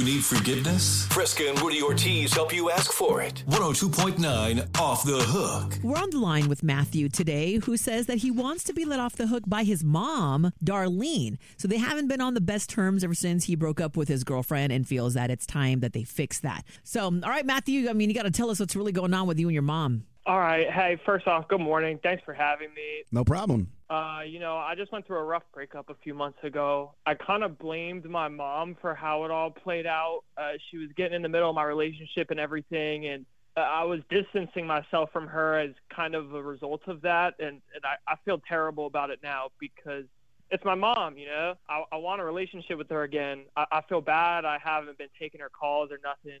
You need forgiveness? Fresca and Woody Ortiz help you ask for it. 102.9 Off the Hook. We're on the line with Matthew today, who says that he wants to be let off the hook by his mom, Darlene. So they haven't been on the best terms ever since he broke up with his girlfriend and feels that it's time that they fix that. So, all right, Matthew, I mean, you got to tell us what's really going on with you and your mom. All right. Hey, first off, good morning. Thanks for having me. No problem. Uh, you know, I just went through a rough breakup a few months ago. I kind of blamed my mom for how it all played out. Uh, she was getting in the middle of my relationship and everything, and uh, I was distancing myself from her as kind of a result of that. And, and I, I feel terrible about it now because it's my mom, you know? I, I want a relationship with her again. I, I feel bad I haven't been taking her calls or nothing.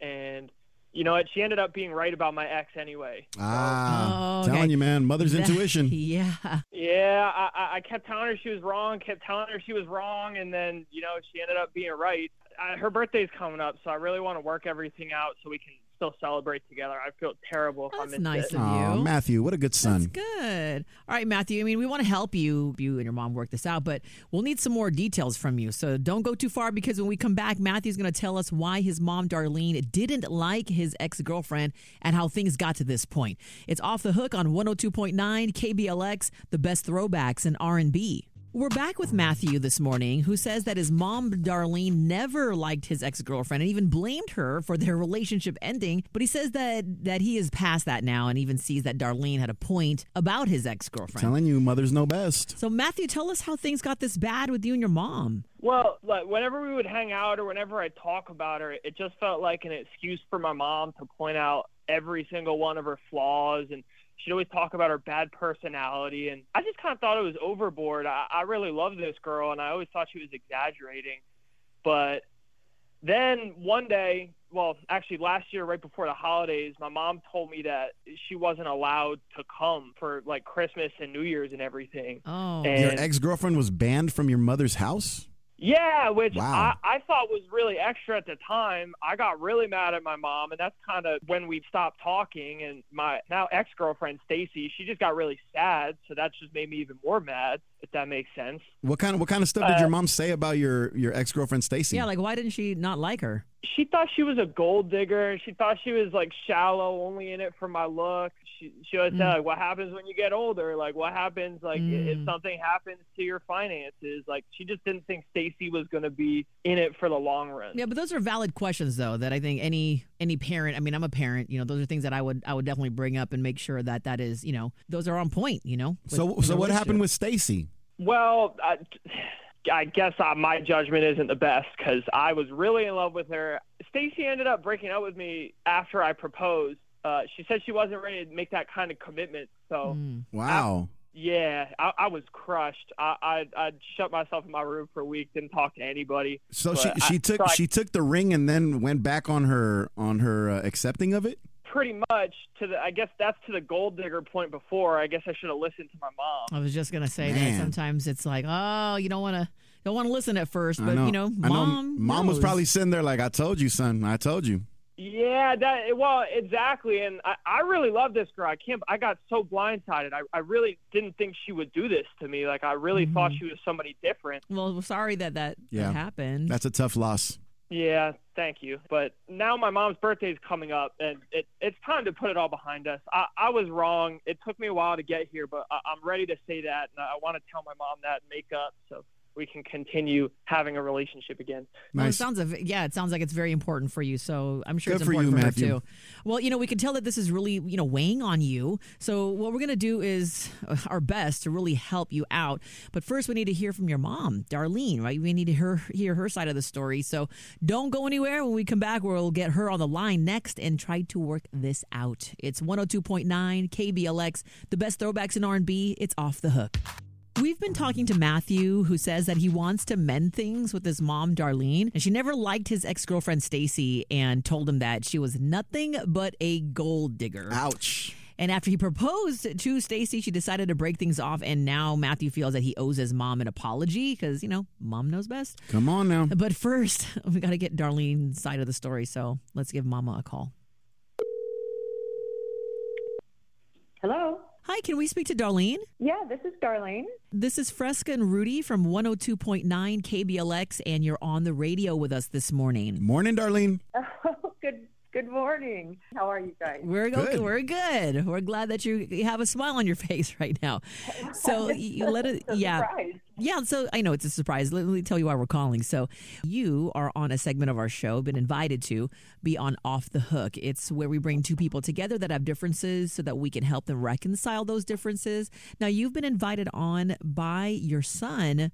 And you know what? She ended up being right about my ex anyway. Ah, Oh, okay. telling you, man, mother's That- intuition. Yeah. Yeah, I, I- I kept telling her she was wrong, kept telling her she was wrong, and then you know she ended up being right. I, her birthday's coming up, so I really want to work everything out so we can still celebrate together. I feel terrible if I That's nice it. of you. Matthew, what a good That's son. good. All right, Matthew. I mean, we want to help you, you and your mom work this out, but we'll need some more details from you. So don't go too far because when we come back, Matthew's going to tell us why his mom, Darlene, didn't like his ex girlfriend and how things got to this point. It's off the hook on 102.9 KBLX, the best throwbacks in R&B. We're back with Matthew this morning, who says that his mom, Darlene, never liked his ex girlfriend and even blamed her for their relationship ending. But he says that that he is past that now and even sees that Darlene had a point about his ex girlfriend. Telling you, mothers know best. So, Matthew, tell us how things got this bad with you and your mom. Well, like whenever we would hang out or whenever I talk about her, it just felt like an excuse for my mom to point out every single one of her flaws and she'd always talk about her bad personality and I just kind of thought it was overboard. I, I really loved this girl and I always thought she was exaggerating. But then one day, well, actually last year right before the holidays, my mom told me that she wasn't allowed to come for like Christmas and New Year's and everything. Oh, And- Your ex girlfriend was banned from your mother's house? Yeah, which Wow. I, I thought was really extra at the time. I got really mad at my mom, and that's kind of when we stopped talking. And my now ex girlfriend Stacy, she just got really sad, so that just made me even more mad. If that makes sense. What kind of what kind of stuff did Uh, your mom say about your your ex girlfriend Stacy? yeah. Like, why didn't she not like her? She thought she was a gold digger. She thought she was like shallow, only in it for my look. She she always said, like, "What happens when you get older? Like, what happens like i- if Mm. something happens to your finances?" Like, she just didn't think Stacy was going to be in it for the long run. Yeah, but those are valid questions, though. That I think any any parent. I mean, I'm a parent. You know, those are things that I would I would definitely bring up and make sure that that is you know those are on point. You know. with- so with so what happened with Stacy? Well, I, I guess uh, my judgment isn't the best because I was really in love with her. Stacy ended up breaking up with me after I proposed. Uh, she said she wasn't ready to make that kind of commitment. So, Mm. Wow. yeah, I, I was crushed. I, I I shut myself in my room for a week, didn't talk to anybody. So But she I- she took so I- she took the ring and then went back on her on her uh, accepting of it. Pretty much to the, I guess that's to the gold digger point before. I guess I should have listened to my mom. I was just gonna say Man. that sometimes it's like, oh, you don't want to don't want to listen at first, but know. you know, I know mom, mom was probably sitting there like, "I told you, son. I told you." Yeah, that well, exactly. And I, I really love this girl. I can't. I got so blindsided. I, I really didn't think she would do this to me. Like I really thought Mhm. she was somebody different. Well, we're sorry that that, Yeah. that happened. That's a tough loss. Yeah, thank you. But now my mom's birthday is coming up, and it, it's time to put it all behind us. I, I was wrong. It took me a while to get here, but I, I'm ready to say that, and I want to tell my mom that and make up so we can continue having a relationship again. Well, it sounds of yeah, it sounds like it's very important for you. So I'm sure Good it's for important you, for Matthew. her too. Well, you know, we can tell that this is really you know weighing on you. So what we're gonna do is uh, our best to really help you out. But first, we need to hear from your mom, Darlene. Right? We need to hear hear her side of the story. So don't go anywhere. When we come back, we'll get her on the line next and try to work this out. It's 102.9 KBLX, the best throwbacks in R&B. It's off the hook. We've been talking to Matthew, who says that he wants to mend things with his mom, Darlene, and she never liked his ex girlfriend, Stacy, and told him that she was nothing but a gold digger. Ouch. And after he proposed to Stacy, she decided to break things off, and now Matthew feels that he owes his mom an apology because, you know, mom knows best. Come on now. But first, we got to get Darlene's side of the story, so let's give Mama a call. Hello. Hi, can we speak to Darlene? Yeah, this is Darlene. This is Fresca and Rudy from 102.9 KBLX, and you're on the radio with us this morning. Morning, Darlene. Oh, good good morning. How are you guys? We're Good. okay. We're good. We're glad that you you have a smile on your face right now. So you let it, yeah, surprised. yeah. So I know it's a surprise. Let me tell you why we're calling. So you are on a segment of our show, been invited to be on Off the Hook. It's where we bring two people together that have differences, so that we can help them reconcile those differences. Now you've been invited on by your son.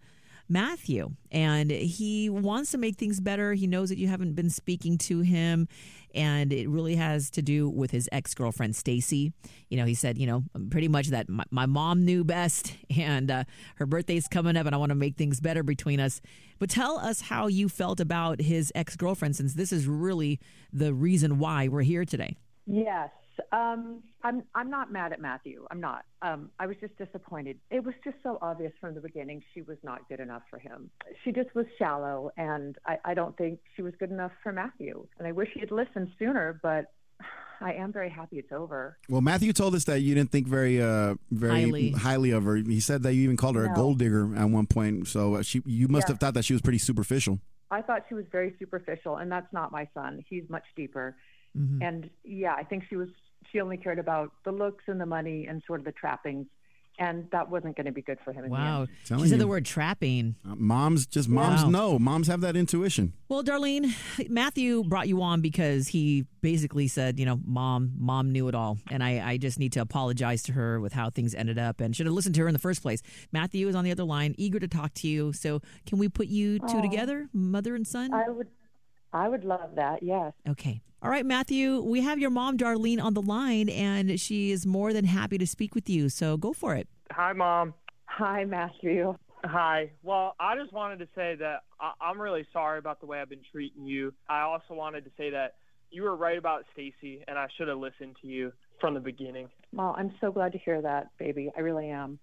Matthew, and he wants to make things better. He knows that you haven't been speaking to him, and it really has to do with his ex girlfriend, Stacy. You know, he said, you know, pretty much that my, my mom knew best, and uh, her birthday's coming up, and I want to make things better between us. But tell us how you felt about his ex girlfriend, since this is really the reason why we're here today. Yes. Um, I'm I'm not mad at Matthew. I'm not. Um, I was just disappointed. It was just so obvious from the beginning she was not good enough for him. She just was shallow, and I, I don't think she was good enough for Matthew. And I wish he had listened sooner, but I am very happy it's over. Well, Matthew told us that you didn't think very, uh, very Highly. highly, of her. He said that you even called her a gold digger at one point. So uh, she, you must Yeah. have thought that she was pretty superficial. I thought she was very superficial, and that's not my son. He's much deeper. Mhm. And yeah, I think she was. She only cared about the looks and the money and sort of the trappings, and that wasn't going to be good for him. Wow. end. She Telling said the word trapping. Uh, moms, just moms Wow. know. Moms have that intuition. Well, Darlene, Matthew brought you on because he basically said, you know, mom, mom knew it all. And I, I just need to apologize to her with how things ended up and should have listened to her in the first place. Matthew is on the other line, eager to talk to you. So can we put you two Aw. together, mother and son? I would, I would love that. Yes. Okay. All right, Matthew, we have your mom, Darlene, on the line, and she is more than happy to speak with you. So go for it. Hi, mom. Hi, Matthew. Hi. Well, I just wanted to say that I- I'm really sorry about the way I've been treating you. I also wanted to say that you were right about Stacy, and I should have listened to you from the beginning. Well, I'm so glad to hear that, baby. I really am.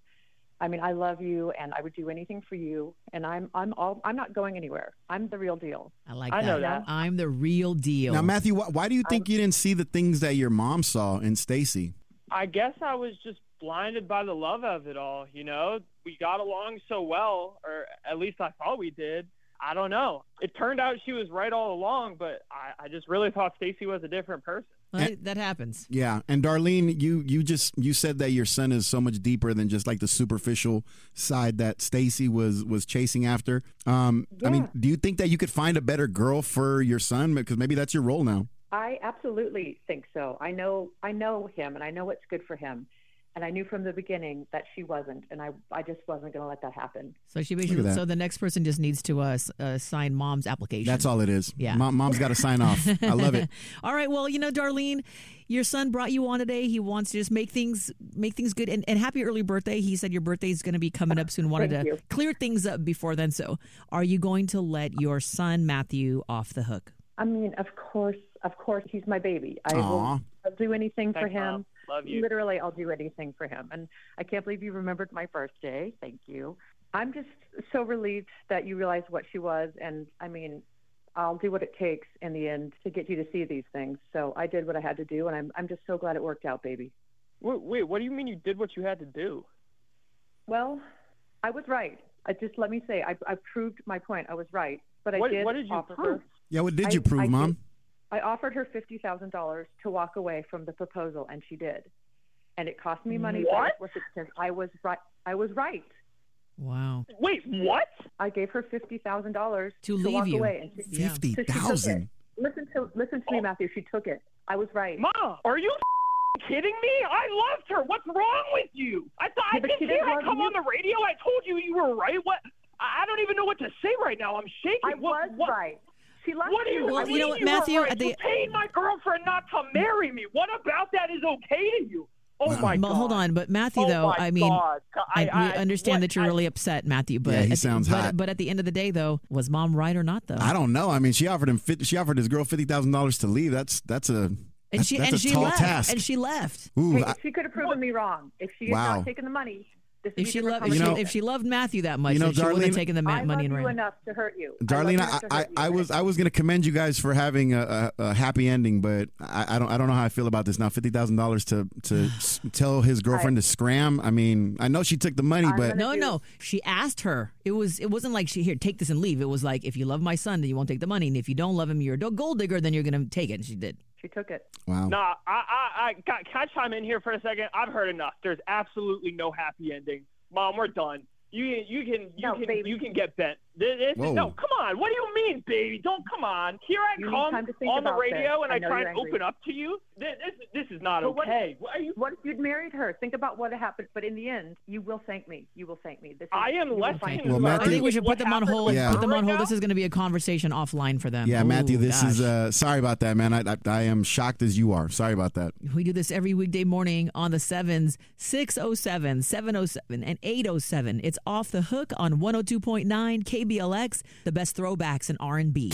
I mean, I love you, and I would do anything for you. And I'm, I'm all, I'm not going anywhere. I'm the real deal. I like I that. know that. I'm the real deal. Now, Matthew, why, why do you think you didn't see the things that your mom saw in Stacy? I guess I was just blinded by the love of it all. You know, we got along so well, or at least I thought we did. I don't know. It turned out she was right all along, but I, I just really thought Stacy was a different person. Well, that happens. Yeah, and Darlene, you you just you said that your son is so much deeper than just like the superficial side that Stacy was was chasing after. Um, I mean, do you think that you could find a better girl for your son? Because maybe that's your role now. I absolutely think so. I know, I know him, and I know what's good for him. And I knew from the beginning that she wasn't, and I, I just wasn't going to let that happen. So she at basically, that. so the next person just needs to uh, uh, sign mom's application. That's all it is. Yeah. Mom, mom's got to sign off. I love it. All right. Well, you know, Darlene, your son brought you on today. He wants to just make things make things good. And, and happy early birthday. He said your birthday is going to be coming up soon. Wanted Thank to you. clear things up before then. So, are you going to let your son Matthew off the hook? I mean, of course, of course, he's my baby. I Aw. will I'll do anything for him. Mom. Love you. Literally, I'll do anything for him. And I can't believe you remembered my birthday. Thank you. I'm just so relieved that you realized what she was. And I mean, I'll do what it takes in the end to get you to see these things. So I did what I had to do, and I'm I'm just so glad it worked out, baby. Wait, wait, what do you mean you did what you had to do? Well, I was right. I just let me say I, I proved my point. I was right, but I What, did what did you offer prove? her. Yeah, what did I- you prove, I did. Mom? I offered her fifty thousand dollars to walk away from the proposal, and she did. And it cost me money. but What? it worth it because I was right. I was right. Wow. Wait, what? I gave her fifty thousand dollars To to leave walk you. away, and she, Yeah. Fifty so she took thousand. it. Listen to listen to me, oh. Matthew. She took it. I was right. Mom, are you kidding me? I loved her. What's wrong with you? I thought Yeah, I but didn't she hear I come you. on the radio. I told you you were right. What? I I don't even know what to say right now. I'm shaking. I what, was what, right. She left What do you you. Well, you know what, Matthew, Were right? the- You paid my girlfriend not to marry me. What about that is okay to you? Oh my But god. hold on. But Matthew, Oh though, I mean, God. I, I, understand what- that you're I- really upset, Matthew. But Yeah, he at the- sounds but, hot. But at the end of the day, though, was mom right or not? Though I don't know. I mean, she offered him. 50, she offered his girl fifty thousand dollars to leave. That's that's a and that's, she that's and a she tall left. task. And she left. Ooh, Hey, I- she could have proven me wrong if she had Wow. not taken the money. This If she loved, if, You she, know- if she loved Matthew that much, You know, then she wouldn't have taken the ma- I money and you ran. enough to hurt you. Darlene, love I, enough to I, hurt you, I and was I was going to commend you guys for having a, a, a happy ending, but I, I don't I don't know how I feel about this now. Fifty thousand dollars to to tell his girlfriend to scram. I mean, I know she took the money, I'm but No, do- no. She asked her. It was. It wasn't like she here take this and leave. It was like if you love my son, then you won't take the money, and if you don't love him, you're a gold digger. Then you're gonna take it. And she did. She took it. wow. Nah, I, I, I, can can I chime in here for a second? I've heard enough. There's absolutely no happy ending. Mom, we're done. You, can- you can, you No, can, baby. you can get bent. This, this, no, come on. What do you mean, baby? Don't come on. Here I You come time to think on the radio this. and I I, try you're and open up to you. This, this, this is not But okay. What are you? What if you'd married her? Think about what happened. But in the end, you will thank me. You will thank me. This is, I am less thank concerned me. Well, about I think we should put them on hold. Yeah. Put them on hold. This is going to be a conversation offline for them. Yeah, Ooh, Matthew, this is uh sorry about that, man. I, I I am shocked as you are. Sorry about that. We do this every weekday morning on the sevens, 607, 707, and 807. It's off the hook on 102.9 KBLX, the best throwbacks in R&B.